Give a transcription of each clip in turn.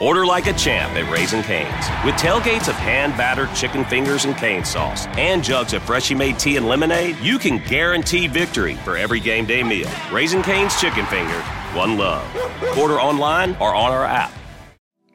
Order like a champ at Raising Cane's. With tailgates of hand battered chicken fingers and cane sauce and jugs of freshly made tea and lemonade, you can guarantee victory for every game day meal. Raising Cane's Chicken Finger, one love. Order online or on our app.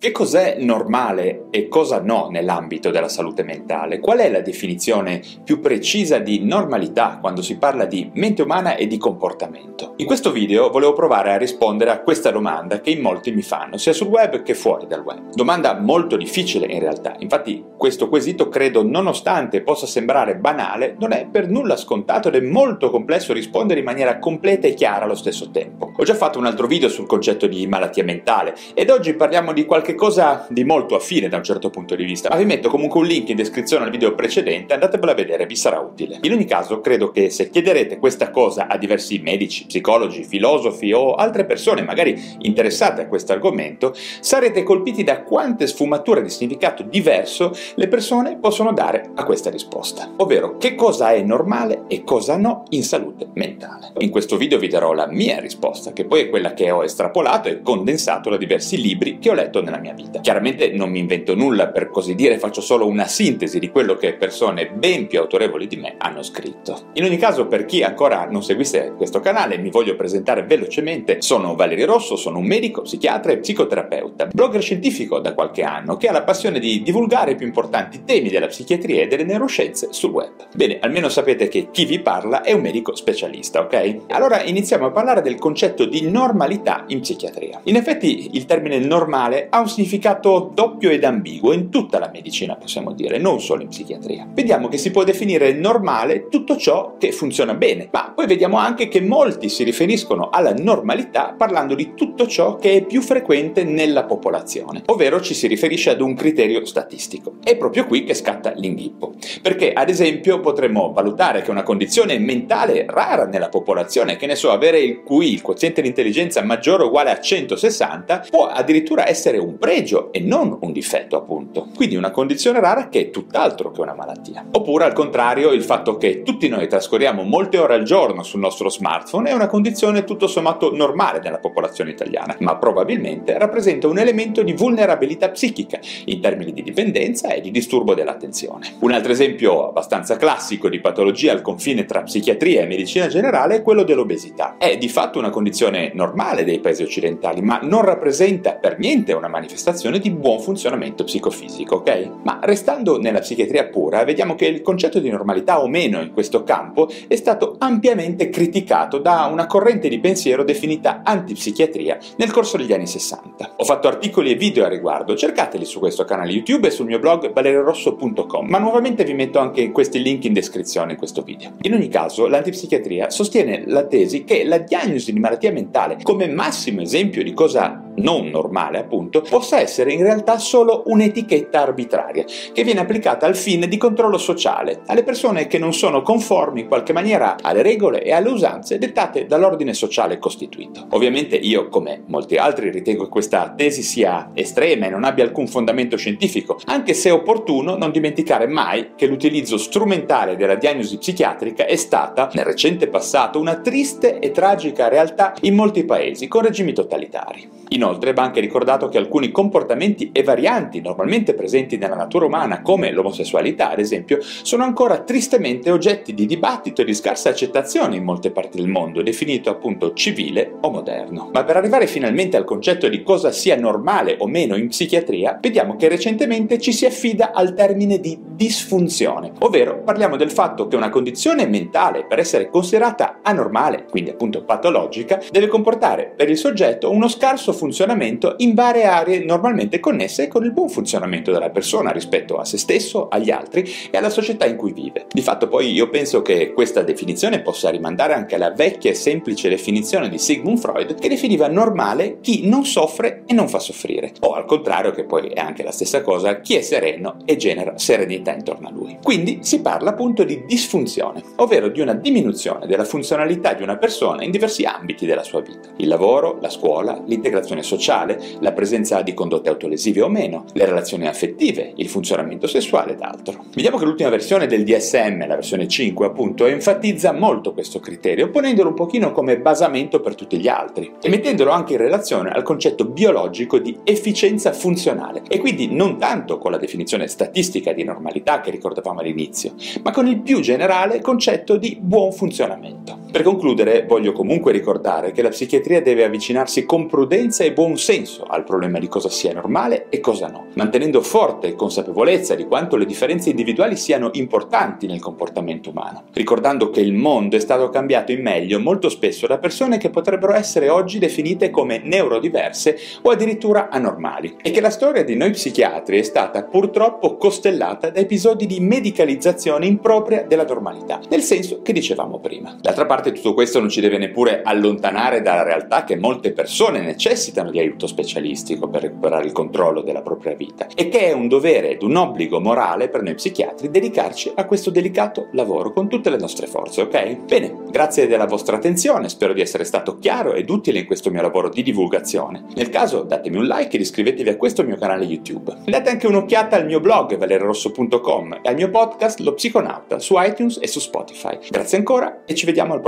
Che cos'è normale e cosa no nell'ambito della salute mentale? Qual è la definizione più precisa di normalità quando si parla di mente umana e di comportamento? In questo video volevo provare a rispondere a questa domanda che in molti mi fanno, sia sul web che fuori dal web. Domanda molto difficile in realtà, infatti questo quesito credo nonostante possa sembrare banale, non è per nulla scontato ed è molto complesso rispondere in maniera completa e chiara allo stesso tempo. Ho già fatto un altro video sul concetto di malattia mentale ed oggi parliamo di qualche cosa di molto affine da un certo punto di vista, ma vi metto comunque un link in descrizione al video precedente, andatevelo a vedere, vi sarà utile. In ogni caso, credo che se chiederete questa cosa a diversi medici, psicologi, filosofi o altre persone magari interessate a questo argomento, sarete colpiti da quante sfumature di significato diverso le persone possono dare a questa risposta, ovvero che cosa è normale e cosa no in salute mentale. In questo video vi darò la mia risposta, che poi è quella che ho estrapolato e condensato da diversi libri che ho letto nella mia vita. Chiaramente non mi invento nulla, per così dire, faccio solo una sintesi di quello che persone ben più autorevoli di me hanno scritto. In ogni caso, per chi ancora non seguisse questo canale, mi voglio presentare velocemente. Sono Valerio Rosso, sono un medico, psichiatra e psicoterapeuta, blogger scientifico da qualche anno che ha la passione di divulgare i più importanti temi della psichiatria e delle neuroscienze sul web. Bene, almeno sapete che chi vi parla è un medico specialista, ok? Allora iniziamo a parlare del concetto di normalità in psichiatria. In effetti il termine normale ha un un significato doppio ed ambiguo in tutta la medicina, possiamo dire, non solo in psichiatria. Vediamo che si può definire normale tutto ciò che funziona bene, ma poi vediamo anche che molti si riferiscono alla normalità parlando di tutto ciò che è più frequente nella popolazione, ovvero ci si riferisce ad un criterio statistico. È proprio qui che scatta l'inghippo, perché ad esempio potremmo valutare che una condizione mentale rara nella popolazione, che ne so, avere il QI, il quoziente di intelligenza maggiore o uguale a 160, può addirittura essere un pregio e non un difetto, appunto. Quindi una condizione rara che è tutt'altro che una malattia. Oppure al contrario, il fatto che tutti noi trascorriamo molte ore al giorno sul nostro smartphone è una condizione tutto sommato normale nella popolazione italiana, ma probabilmente rappresenta un elemento di vulnerabilità psichica in termini di dipendenza e di disturbo dell'attenzione. Un altro esempio abbastanza classico di patologia al confine tra psichiatria e medicina generale è quello dell'obesità. È di fatto una condizione normale dei paesi occidentali, ma non rappresenta per niente una manifestazione manifestazione di buon funzionamento psicofisico, ok? Ma restando nella psichiatria pura, vediamo che il concetto di normalità o meno in questo campo è stato ampiamente criticato da una corrente di pensiero definita antipsichiatria nel corso degli anni 60. Ho fatto articoli e video a riguardo, cercateli su questo canale YouTube e sul mio blog valeriorosso.com, ma nuovamente vi metto anche questi link in descrizione in questo video. In ogni caso, l'antipsichiatria sostiene la tesi che la diagnosi di malattia mentale, come massimo esempio di cosa non normale appunto, possa essere in realtà solo un'etichetta arbitraria che viene applicata al fine di controllo sociale alle persone che non sono conformi in qualche maniera alle regole e alle usanze dettate dall'ordine sociale costituito. Ovviamente io, come molti altri, ritengo che questa tesi sia estrema e non abbia alcun fondamento scientifico, anche se è opportuno non dimenticare mai che l'utilizzo strumentale della diagnosi psichiatrica è stata, nel recente passato, una triste e tragica realtà in molti paesi con regimi totalitari. Inoltre va anche ricordato che alcuni comportamenti e varianti normalmente presenti nella natura umana, come l'omosessualità ad esempio, sono ancora tristemente oggetti di dibattito e di scarsa accettazione in molte parti del mondo, definito appunto civile o moderno. Ma per arrivare finalmente al concetto di cosa sia normale o meno in psichiatria, vediamo che recentemente ci si affida al termine di disfunzione, ovvero parliamo del fatto che una condizione mentale per essere considerata anormale, quindi appunto patologica, deve comportare per il soggetto uno scarso funzionamento in varie aree normalmente connesse con il buon funzionamento della persona rispetto a se stesso, agli altri e alla società in cui vive. Di fatto poi io penso che questa definizione possa rimandare anche alla vecchia e semplice definizione di Sigmund Freud che definiva normale chi non soffre e non fa soffrire, o al contrario che poi è anche la stessa cosa, chi è sereno e genera serenità intorno a lui. Quindi si parla appunto di disfunzione, ovvero di una diminuzione della funzionalità di una persona in diversi ambiti della sua vita. Il lavoro, la scuola, l'integrazione l'interazione sociale, la presenza di condotte autolesive o meno, le relazioni affettive, il funzionamento sessuale ed altro. Vediamo che l'ultima versione del DSM, la versione 5 appunto, enfatizza molto questo criterio, ponendolo un pochino come basamento per tutti gli altri e mettendolo anche in relazione al concetto biologico di efficienza funzionale e quindi non tanto con la definizione statistica di normalità che ricordavamo all'inizio, ma con il più generale concetto di buon funzionamento. Per concludere, voglio comunque ricordare che la psichiatria deve avvicinarsi con prudenza e buon senso al problema di cosa sia normale e cosa no, mantenendo forte consapevolezza di quanto le differenze individuali siano importanti nel comportamento umano, ricordando che il mondo è stato cambiato in meglio molto spesso da persone che potrebbero essere oggi definite come neurodiverse o addirittura anormali, e che la storia di noi psichiatri è stata purtroppo costellata da episodi di medicalizzazione impropria della normalità, nel senso che dicevamo prima. D'altra parte parte tutto questo non ci deve neppure allontanare dalla realtà che molte persone necessitano di aiuto specialistico per recuperare il controllo della propria vita e che è un dovere ed un obbligo morale per noi psichiatri dedicarci a questo delicato lavoro con tutte le nostre forze, ok? Bene, grazie della vostra attenzione, spero di essere stato chiaro ed utile in questo mio lavoro di divulgazione. Nel caso datemi un like ed iscrivetevi a questo mio canale YouTube. Date anche un'occhiata al mio blog valerosso.com e al mio podcast Lo Psiconauta su iTunes e su Spotify. Grazie ancora e ci vediamo al prossimo